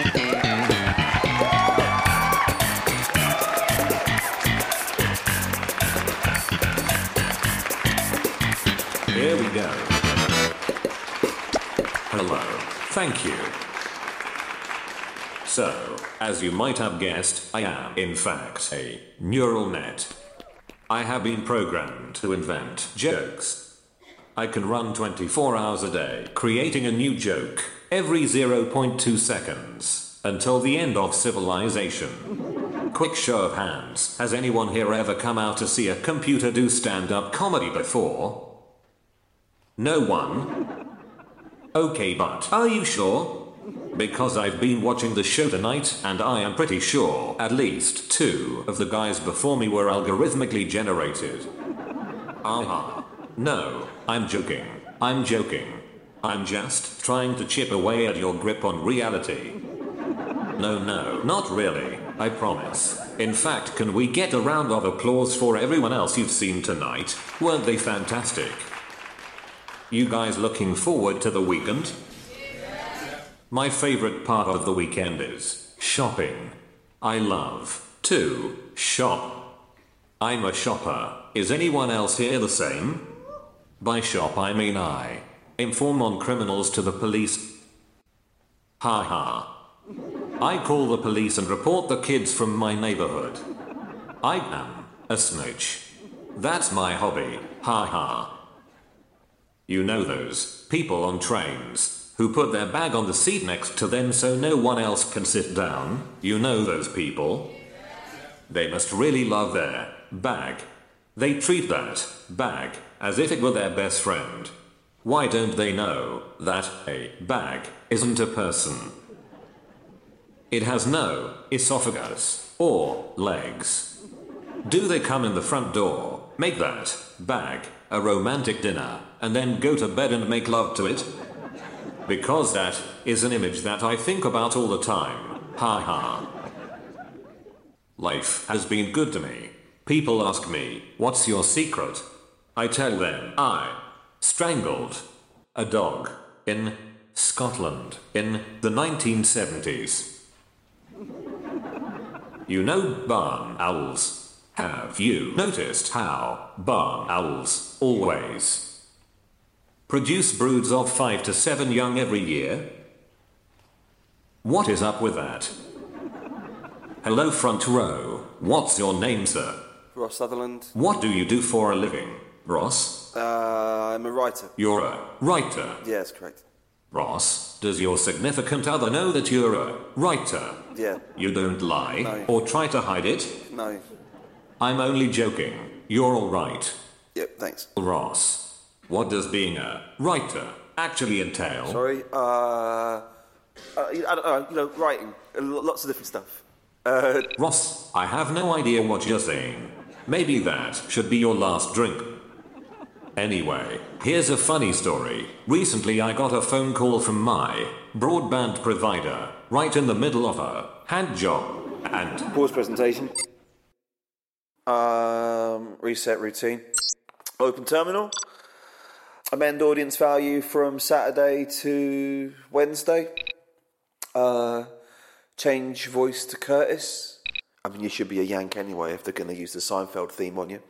Here we go. Hello. Thank you. So, as you might have guessed, I am, in fact, a neural net. I have been programmed to invent jokes. I can run 24 hours a day, creating a new joke every 0.2 seconds until the end of civilization. Quick show of hands. Has anyone here ever come out to see a computer do stand up comedy before? No one? Okay, but are you sure? Because I've been watching the show tonight, and I am pretty sure at least two of the guys before me were algorithmically generated. Aha. No, I'm joking. I'm joking. I'm just trying to chip away at your grip on reality. No, no, not really. I promise. In fact, can we get a round of applause for everyone else you've seen tonight? Weren't they fantastic? You guys looking forward to the weekend? My favorite part of the weekend is shopping. I love to shop. I'm a shopper. Is anyone else here the same? By shop I mean I inform on criminals to the police. Ha ha. I call the police and report the kids from my neighborhood. I am a snitch. That's my hobby. Ha ha. You know those people on trains who put their bag on the seat next to them so no one else can sit down? You know those people? They must really love their bag. They treat that bag as if it were their best friend. Why don't they know that a bag isn't a person? It has no esophagus or legs. Do they come in the front door, make that bag a romantic dinner, and then go to bed and make love to it? Because that is an image that I think about all the time. Ha ha. Life has been good to me. People ask me, What's your secret? I tell them, I strangled a dog in Scotland in the 1970s. You know barn owls. Have you noticed how barn owls always produce broods of five to seven young every year? What is up with that? Hello, front row. What's your name, sir? Ross Sutherland. What do you do for a living, Ross? Uh, I'm a writer. You're a writer. Yes, correct. Ross, does your significant other know that you're a writer? Yeah. You don't lie No. or try to hide it? No. I'm only joking. You're alright. Yep, thanks. Ross, what does being a writer actually entail? Sorry. Uh, uh, I don't know. You know, writing. Lots of different stuff. Uh, Ross, I have no idea what you're saying. Maybe that should be your last drink. Anyway, here's a funny story. Recently, I got a phone call from my broadband provider right in the middle of a hand job. And pause presentation. Um, reset routine. Open terminal. Amend audience value from Saturday to Wednesday. Uh, change voice to Curtis. I mean, you should be a Yank anyway if they're going to use the Seinfeld theme on you.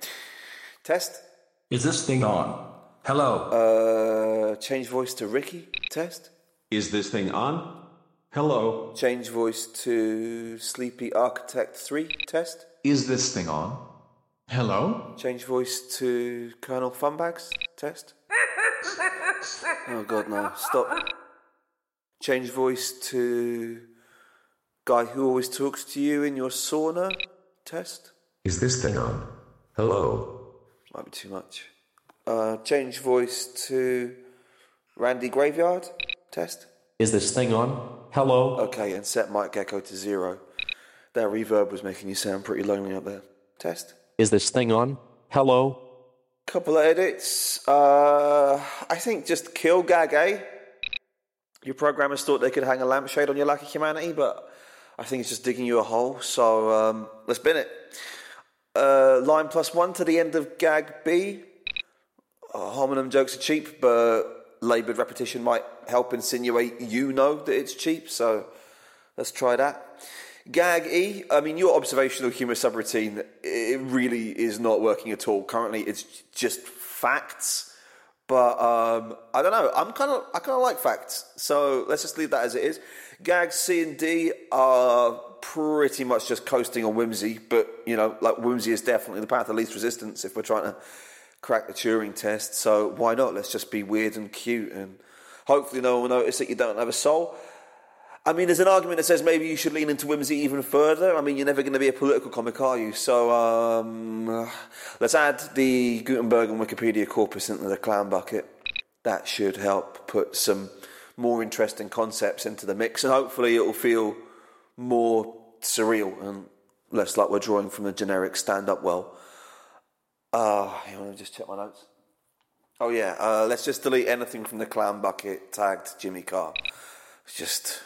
Test. Is this thing on? Hello. Uh, change voice to Ricky. Test. Is this thing on? Hello. Change voice to Sleepy Architect 3. Test. Is this thing on? Hello? Change voice to Colonel Funbags. Test. Oh god, no. Stop. Change voice to guy who always talks to you in your sauna. Test. Is this thing on? Hello? Might be too much. Uh, change voice to Randy Graveyard. Test. Is this thing on? Hello? Okay, and set mic echo to zero. That reverb was making you sound pretty lonely up there. Test. Is this thing on? Hello? Couple of edits. Uh, I think just kill Gag, eh? Your programmers thought they could hang a lampshade on your lack of humanity, but I think it's just digging you a hole. So um, let's bin it. Uh, line plus one to the end of Gag B. Uh, homonym jokes are cheap, but laboured repetition might help insinuate you know that it's cheap. So Let's try that. Gag E, I mean, your observational humour subroutine, it really is not working at all. Currently, it's just facts. But um, I don't know. I'm kind of I kind of like facts, so let's just leave that as it is. Gags C and D are pretty much just coasting on whimsy, but you know, like whimsy is definitely the path of least resistance if we're trying to crack the Turing test. So why not? Let's just be weird and cute, and hopefully no one will notice that you don't have a soul. I mean, there's an argument that says maybe you should lean into whimsy even further. I mean, you're never going to be a political comic, are you? So um, let's add the Gutenberg and Wikipedia corpus into the clown bucket. That should help put some more interesting concepts into the mix, and hopefully it will feel more surreal and less like we're drawing from a generic stand-up well. Uh, you want to just check my notes? Oh yeah, uh, let's just delete anything from the clown bucket tagged Jimmy Carr. It's just,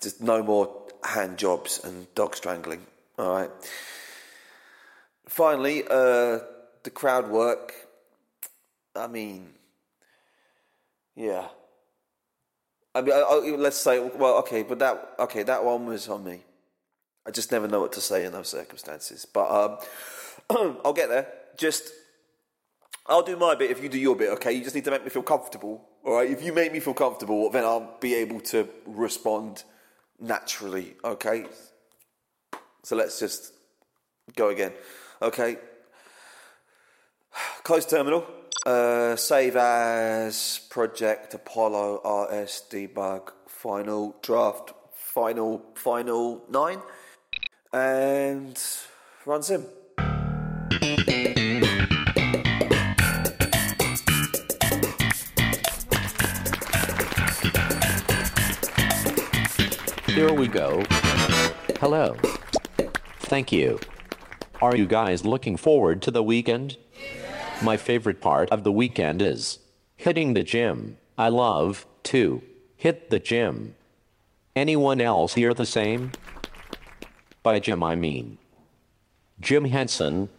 just no more hand jobs and dog strangling. All right. Finally, uh, the crowd work. I mean, yeah. I mean, I, I, let's say, well, okay, but that, okay, that one was on me. I just never know what to say in those circumstances. But um, I'll get there. Just, I'll do my bit if you do your bit, okay? You just need to make me feel comfortable, all right? If you make me feel comfortable, then I'll be able to respond naturally, okay? So let's just go again, okay? Close terminal. Uh, save as project Apollo RS debug final draft final final nine and run sim. Here we go. Hello. Thank you. Are you guys looking forward to the weekend? My favorite part of the weekend is hitting the gym. I love to hit the gym. Anyone else here the same? By gym, I mean Jim Henson.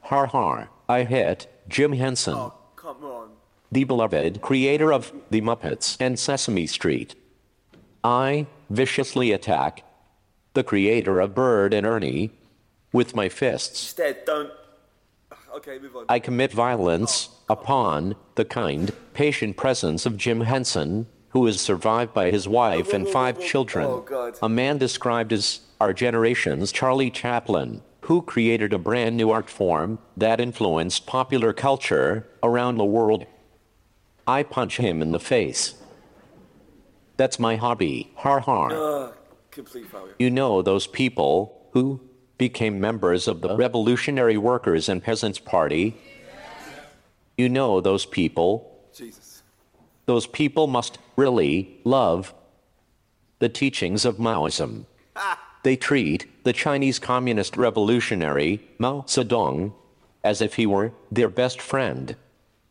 Har har, I hit Jim Henson, Oh, come on. the beloved creator of The Muppets and Sesame Street. I viciously attack the creator of Bert and Ernie with my fists. Instead, don't. Okay, move on. I commit violence upon the kind, patient presence of Jim Henson, who is survived by his wife and five children. Oh, God. A man described as our generation's Charlie Chaplin, who created a brand new art form that influenced popular culture around the world. I punch him in the face. That's my hobby. Har har. Uh, complete failure. You know those people who became members of the Revolutionary Workers and Peasants Party? You know those people. Jesus. Those people must really love the teachings of Maoism. They treat the Chinese Communist Revolutionary, Mao Zedong, as if he were their best friend.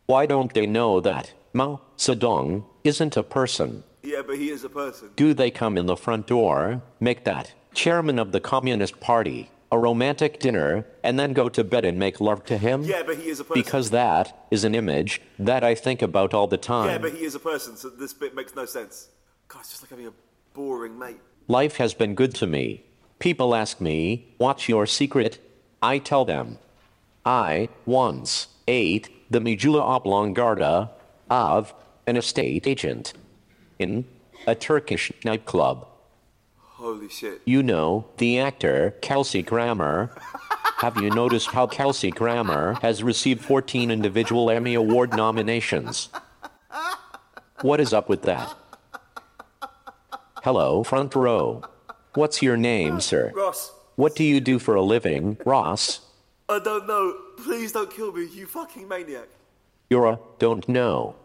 Why don't they know that Mao Zedong isn't a person? Yeah, but he is a person. Do they come in the front door, make that chairman of the Communist Party a romantic dinner, and then go to bed and make love to him? Yeah, but he is a person. Because that is an image that I think about all the time. Yeah, but he is a person, so this bit makes no sense. God, it's just like having a boring mate. Life has been good to me. People ask me, What's your secret? I tell them. I once ate the medulla oblongata of an estate agent in a Turkish nightclub. Holy shit. You know, the actor Kelsey Grammer. Have you noticed how Kelsey Grammer has received 14 individual Emmy Award nominations? What is up with that? Hello, front row. What's your name, sir? Ross, What do you do for a living, Ross? I don't know. Please don't kill me, you fucking maniac. You're a don't know.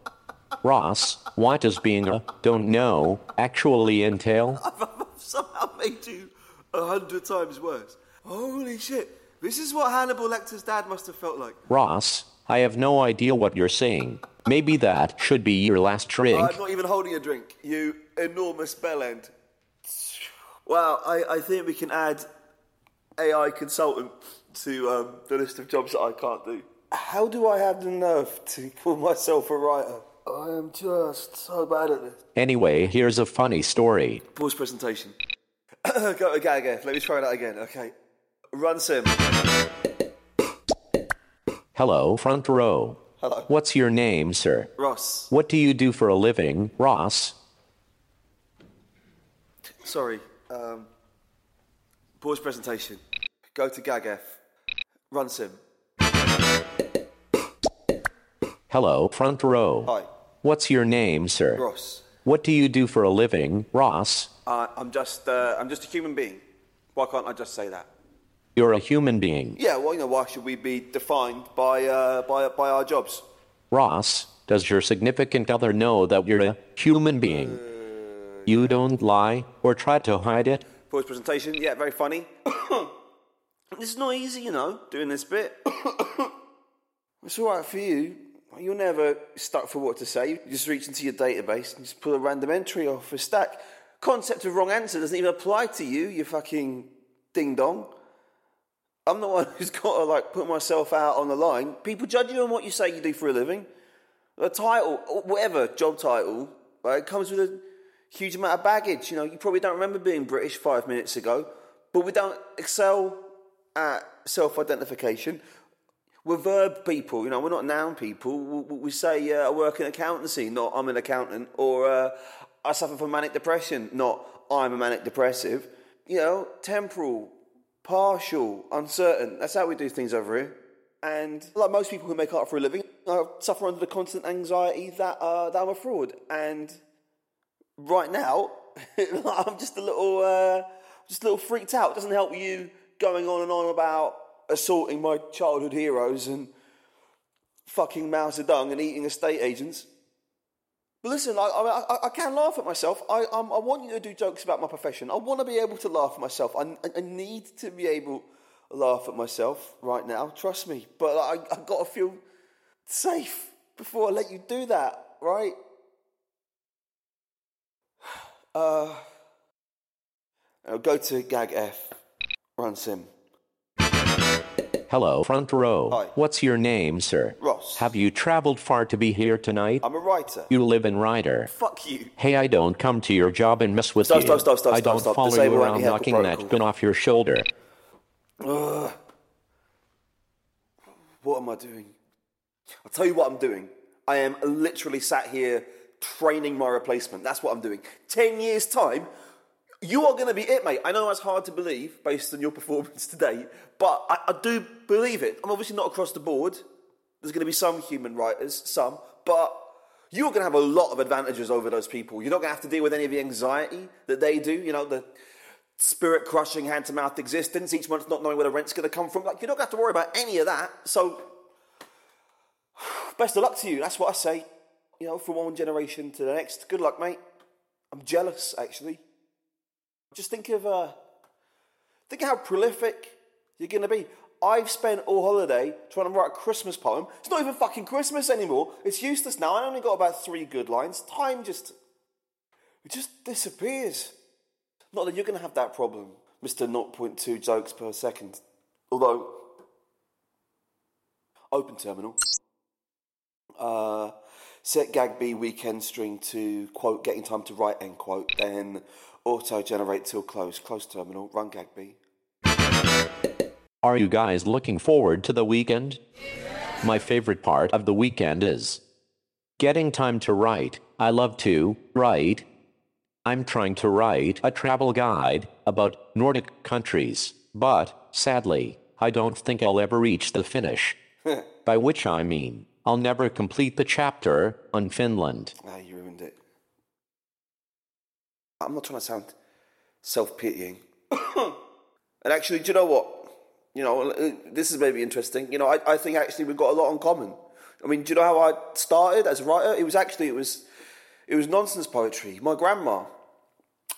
Ross, what does being a don't know actually entail? I've somehow made you a hundred times worse. Holy shit. This is what Hannibal Lecter's dad must have felt like. Ross, I have no idea what you're saying. Maybe that should be your last drink. I'm not even holding a drink, you enormous bellend. Wow, I, I think we can add AI consultant to um, the list of jobs that I can't do. How do I have the nerve to call myself a writer? I am just so bad at this. Anyway, here's a funny story. Pause presentation. Go to Gag F. Let me try that again. Okay. Run sim. Hello, front row. Hello. What's your name, sir? Ross. What do you do for a living, Ross? Sorry. Um, pause presentation. Go to Gag F. Run sim. Hello, front row. Hi. What's your name, sir? Ross. What do you do for a living, Ross? Uh, I'm just uh, I'm just a human being. Why can't I just say that? You're a human being. Yeah, well, you know, why should we be defined by uh, by by our jobs? Ross, does your significant other know that you're a human being? You don't lie or try to hide it? Pause presentation. Yeah, very funny. this is not easy, you know, doing this bit. it's all right for you. You're never stuck for what to say. You just reach into your database and just pull a random entry off a stack. Concept of wrong answer doesn't even apply to you, you fucking ding dong. I'm the one who's got to like put myself out on the line. People judge you on what you say you do for a living. A title, whatever job title, right, it comes with a huge amount of baggage. You know, you probably don't remember being British five minutes ago, but we don't excel at self-identification. We're verb people, you know, we're not noun people. We, we say, uh, I work in accountancy, not I'm an accountant, or uh, I suffer from manic depression, not I'm a manic depressive. You know, temporal, partial, uncertain. That's how we do things over here. And like most people who make art for a living, I suffer under the constant anxiety that, uh, that I'm a fraud. And right now, I'm just a little, uh, just a little freaked out. It doesn't help you going on and on about assaulting my childhood heroes and fucking Mao Zedong and eating estate agents. But listen, I, I, I, can laugh at myself. I, um, I want you to do jokes about my profession. I want to be able to laugh at myself. I, I need to be able to laugh at myself right now. Trust me. But I, I got to feel safe before I let you do that, right? Uh, I'll go to Gag F. Run sim. Hello, front row. Hi. What's your name, sir? Ross. Have you traveled far to be here tonight? I'm a writer. You live in Ryder. Fuck you. Hey, I don't come to your job and mess with Stop, you. stop, stop, stop, I don't stop. follow Disable you around knocking that gun off your shoulder. What am I doing? I'll tell you what I'm doing. I am literally sat here training my replacement. That's what I'm doing. Ten years' time, you are going to be it, mate. I know that's hard to believe based on your performance today, but I, I do believe it. I'm obviously not across the board. There's going to be some human writers, some, but you're going to have a lot of advantages over those people. You're not going to have to deal with any of the anxiety that they do, you know, the spirit crushing hand to mouth existence, each month not knowing where the rent's going to come from. Like, you're not going to have to worry about any of that. So, best of luck to you. That's what I say. You know, from one generation to the next. Good luck, mate. I'm jealous, actually. Just think of uh, think of how prolific you're going to be. I've spent all holiday trying to write a Christmas poem. It's not even fucking Christmas anymore. It's useless now. I only got about three good lines. Time just it just disappears. Not that you're going to have that problem, Mr. 0.2 jokes per second. Although, open terminal. Uh, set gag B weekend string to quote getting time to write end quote, then auto generate till close. Close terminal, run gag B. Are you guys looking forward to the weekend? My favorite part of the weekend is getting time to write. I love to write. I'm trying to write a travel guide about Nordic countries, but sadly, I don't think I'll ever reach the finish. By which I mean, I'll never complete the chapter on Finland. Ah, you ruined it. I'm not trying to sound self pitying. and actually, do you know what? You know, uh, this is maybe interesting. You know, I, I think actually we've got a lot in common. I mean, do you know how I started as a writer? It was actually it was it was nonsense poetry. My grandma,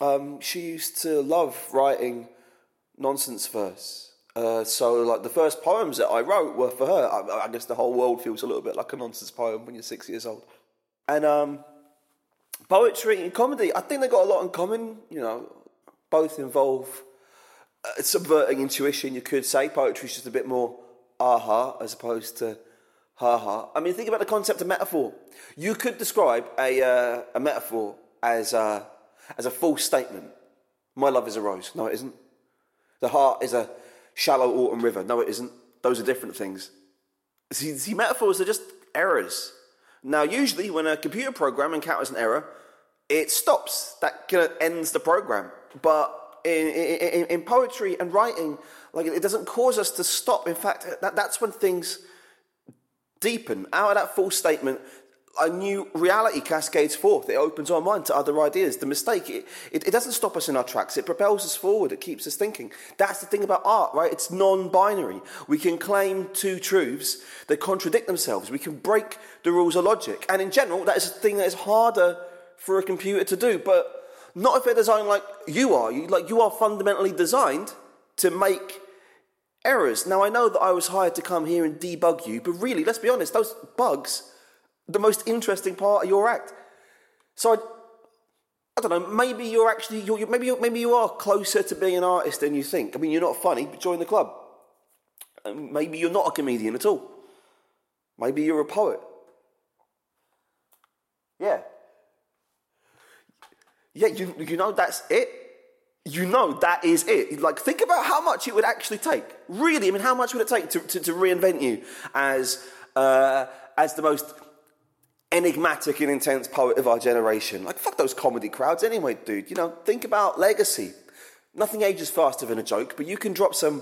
um, she used to love writing nonsense verse. Uh, so, like the first poems that I wrote were for her. I, I guess the whole world feels a little bit like a nonsense poem when you're six years old. And um, poetry and comedy, I think they got a lot in common. You know, both involve uh, subverting intuition. You could say poetry is just a bit more aha as opposed to ha ha. I mean, think about the concept of metaphor. You could describe a uh, a metaphor as a, as a false statement. My love is a rose. No, it isn't. The heart is a shallow autumn river. No, it isn't. Those are different things. See, see metaphors are just errors. Now, usually, when a computer program encounters an error, it stops. That kind of ends the program. But in, in, in poetry and writing, like it doesn't cause us to stop. In fact, that, that's when things deepen. Out of that full statement, a new reality cascades forth. It opens our mind to other ideas. The mistake, it, it, it, doesn't stop us in our tracks. It propels us forward. It keeps us thinking. That's the thing about art, right? It's non binary. We can claim two truths that contradict themselves. We can break the rules of logic. And in general, that is a thing that is harder for a computer to do. But not if they're designed like you are. You, like you are fundamentally designed to make errors. Now, I know that I was hired to come here and debug you, but really, let's be honest, those bugs the most interesting part of your act. So I, I don't know. Maybe you're actually you're, maybe you're, maybe you are closer to being an artist than you think. I mean, you're not funny, but join the club. And maybe you're not a comedian at all. Maybe you're a poet. Yeah. Yeah, you, you know that's it. You know that is it. Like, think about how much it would actually take. Really, I mean, how much would it take to, to, to reinvent you as, uh, as the most enigmatic and intense poet of our generation. Like, fuck those comedy crowds anyway, dude. You know, think about legacy. Nothing ages faster than a joke, but you can drop some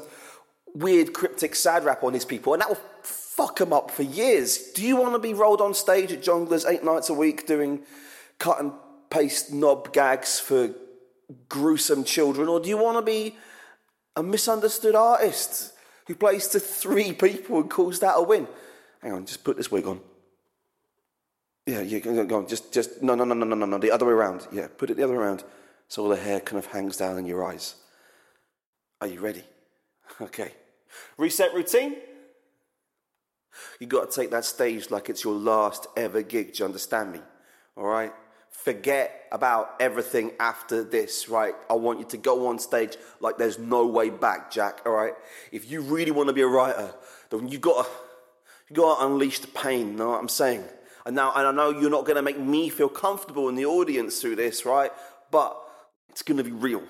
weird, cryptic, sad rap on these people, and that will fuck them up for years. Do you want to be rolled on stage at Jongleurs eight nights a week doing cut and paste knob gags for gruesome children, or do you want to be a misunderstood artist who plays to three people and calls that a win? Hang on, just put this wig on. Yeah, yeah, go, on. Just, just, no, no, no, no, no, no, no, the other way around. Yeah, put it the other way around so all the hair kind of hangs down in your eyes. Are you ready? Okay. Reset routine. You got to take that stage like it's your last ever gig. Do you understand me? All right? Forget about everything after this, right? I want you to go on stage like there's no way back, Jack, all right? If you really want to be a writer, then you got to you got to unleash the pain, you know what I'm saying? And now, and I know you're not going to make me feel comfortable in the audience through this, right? But it's going to be real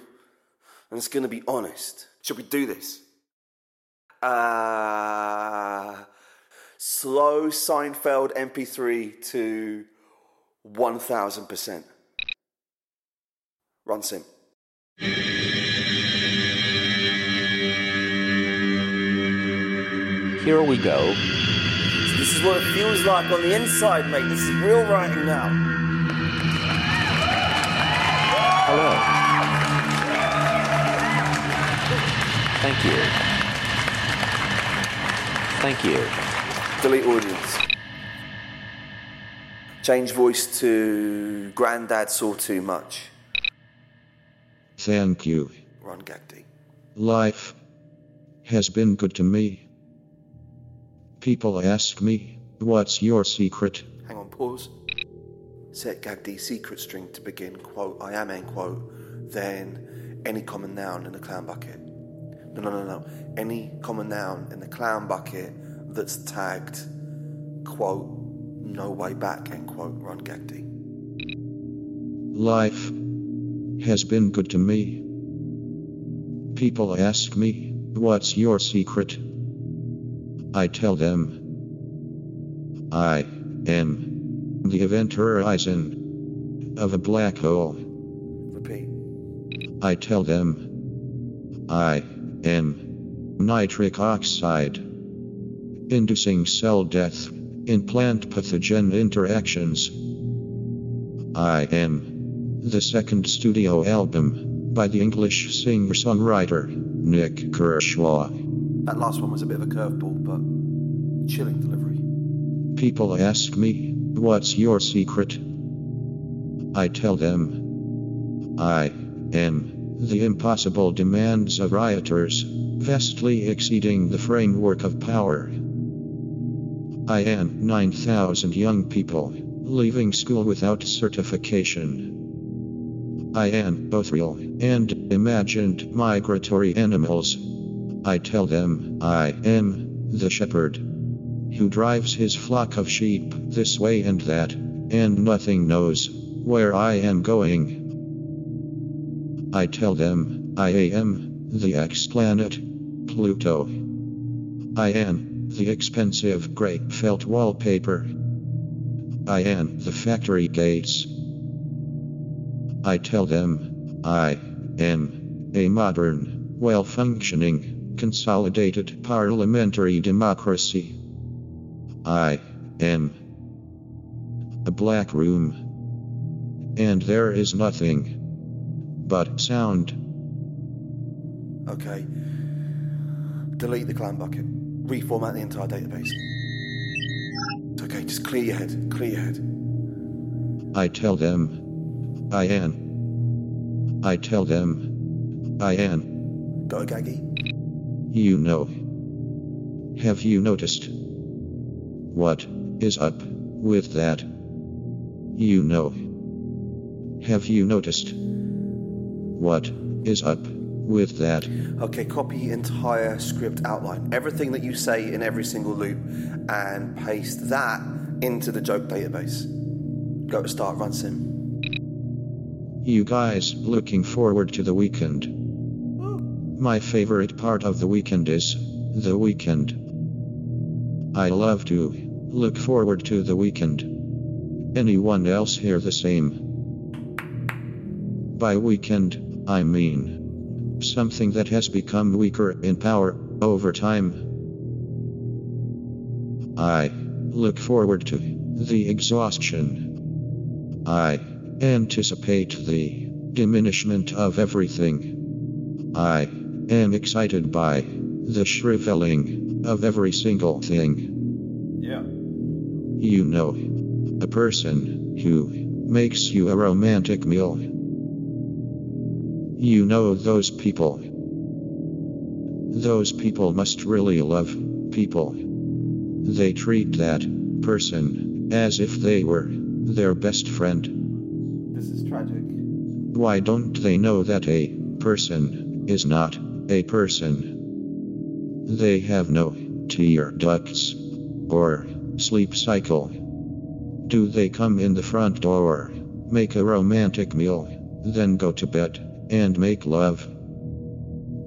and it's going to be honest. Should we do this? Uh, slow Seinfeld MP3 to 1000%. Run sim. Here we go. This is what it feels like on the inside, mate. This is real writing now. Hello. Thank you. Thank you. Delete audience. Change voice to Granddad saw too much. Thank you. Ron Gagdy. Life has been good to me. People ask me, what's your secret? Hang on, pause. Set Gagdy secret string to begin, quote, I am, end quote, then any common noun in the clown bucket. No, no, no, no. Any common noun in the clown bucket that's tagged, quote, no way back, end quote, Ron Gagdy. Life has been good to me. People ask me, what's your secret? I tell them I am the event horizon of a black hole. Repeat. I tell them I am nitric oxide, inducing cell death in plant pathogen interactions. I am the second studio album by the English singer songwriter Nik Kershaw. That last one was a bit of a curveball, but chilling delivery. People ask me, What's your secret? I tell them, I am the impossible demands of rioters, vastly exceeding the framework of power. I am 9,000 young people leaving school without certification. I am both real and imagined migratory animals. I tell them I am the shepherd who drives his flock of sheep this way and that, and nothing knows where I am going. I tell them I am the X planet, Pluto. I am the expensive grey felt wallpaper. I am the factory gates. I tell them I am a modern, well functioning, consolidated parliamentary democracy. I am a black room. And there is nothing but sound. Okay. Delete the clown bucket. Reformat the entire database. It's okay, just clear your head. Clear your head. I tell them I am. I tell them I am. Go, Gaggy. You know. Have you noticed? What is up with that? You know. Have you noticed? What is up with that? Okay, copy entire script outline. Everything that you say in every single loop and paste that into the joke database. Go to start run sim. You guys looking forward to the weekend? My favorite part of the weekend is the weekend. I love to look forward to the weekend. Anyone else here the same? By weekend, I mean something that has become weaker in power over time. I look forward to the exhaustion. I anticipate the diminishment of everything. I am excited by the shriveling of every single thing. Yeah. You know, a person who makes you a romantic meal. You know those people. Those people must really love people. They treat that person as if they were their best friend. This is tragic. Why don't they know that a person is not a person? They have no tear ducts or sleep cycle. Do they come in the front door, make a romantic meal, then go to bed and make love?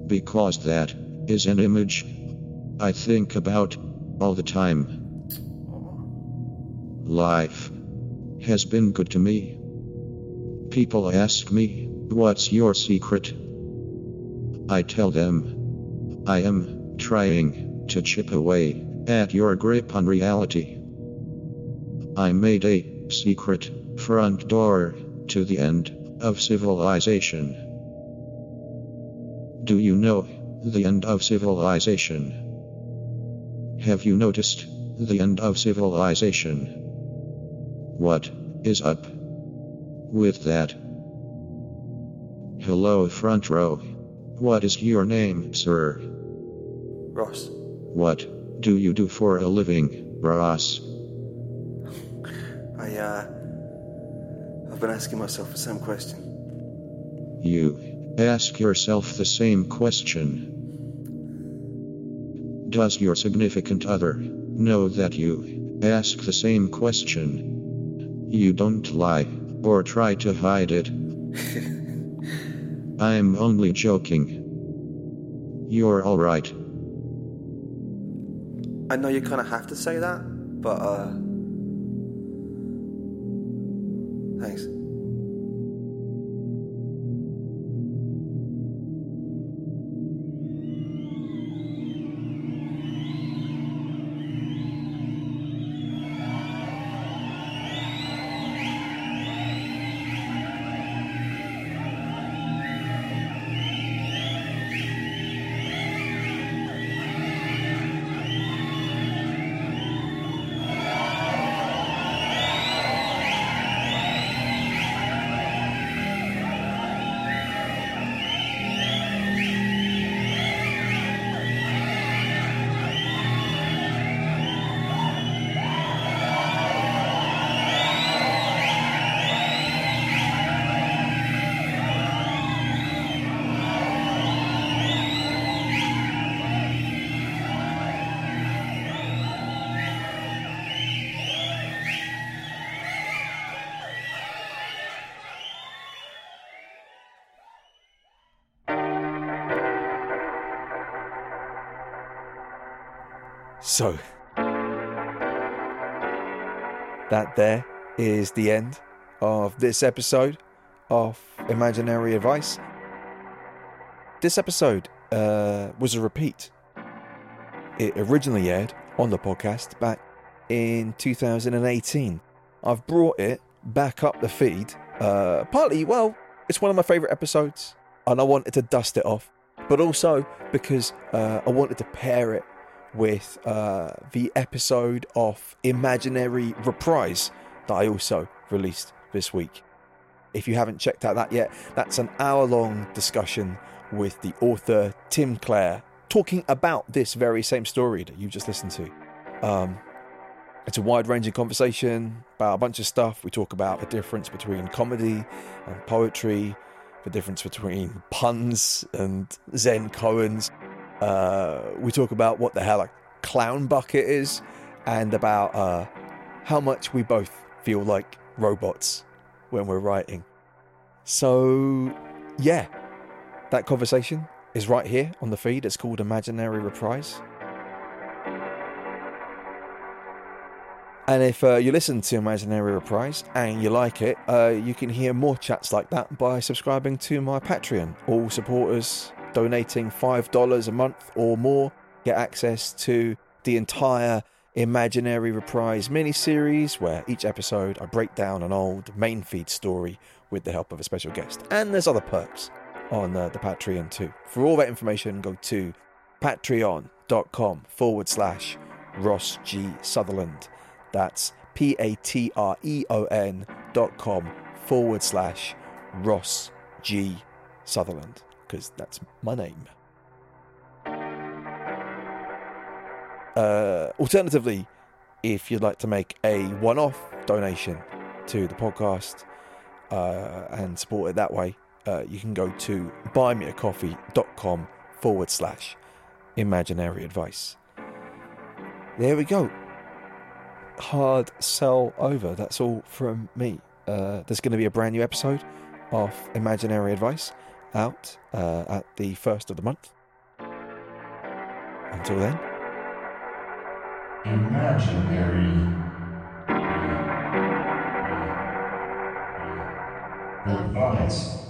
Because that is an image I think about all the time. Life has been good to me. People ask me, What's your secret? I tell them, I am trying to chip away at your grip on reality. I made a secret front door to the end of civilization. Do you know the end of civilization? Have you noticed the end of civilization? What is up with that? Hello, front row. What is your name, sir? Ross. What do you do for a living, Ross? I, uh. I've been asking myself the same question. You ask yourself the same question. Does your significant other know that you ask the same question? You don't lie or try to hide it. I'm only joking. You're alright. I know you kind of have to say that, but, uh. So, that there is the end of this episode of Imaginary Advice. This episode uh, was a repeat. It originally aired on the podcast back in 2018. I've brought it back up the feed, uh, partly, well, it's one of my favourite episodes, and I wanted to dust it off, but also because uh, I wanted to pair it with uh, the episode of Imaginary Reprise that I also released this week. If you haven't checked out that yet, that's an hour long discussion with the author Tim Clare talking about this very same story that you just listened to. Um, it's a wide ranging conversation about a bunch of stuff. We talk about the difference between comedy and poetry, the difference between puns and Zen koans. Uh, we talk about what the hell a clown bucket is and about uh, how much we both feel like robots when we're writing. So, yeah, that conversation is right here on the feed. It's called Imaginary Reprise. And if uh, you listen to Imaginary Reprise and you like it, uh, you can hear more chats like that by subscribing to my Patreon. All supporters donating $5 a month or more get access to the entire Imaginary Reprise mini series, where each episode I break down an old main feed story with the help of a special guest. And there's other perks on uh, the Patreon too. For all that information, go to patreon.com forward slash Ross G. Sutherland. That's P A T R E O N dot com forward slash Ross G. Sutherland, because that's my name. Uh, alternatively, if you'd like to make a one off donation to the podcast uh, and support it that way, uh, you can go to buymeacoffee.com forward slash imaginary advice. There we go. Hard sell over. That's all from me. Uh, there's going to be a brand new episode of Imaginary Advice out uh, at the first of the month. Until then. Imaginary advice.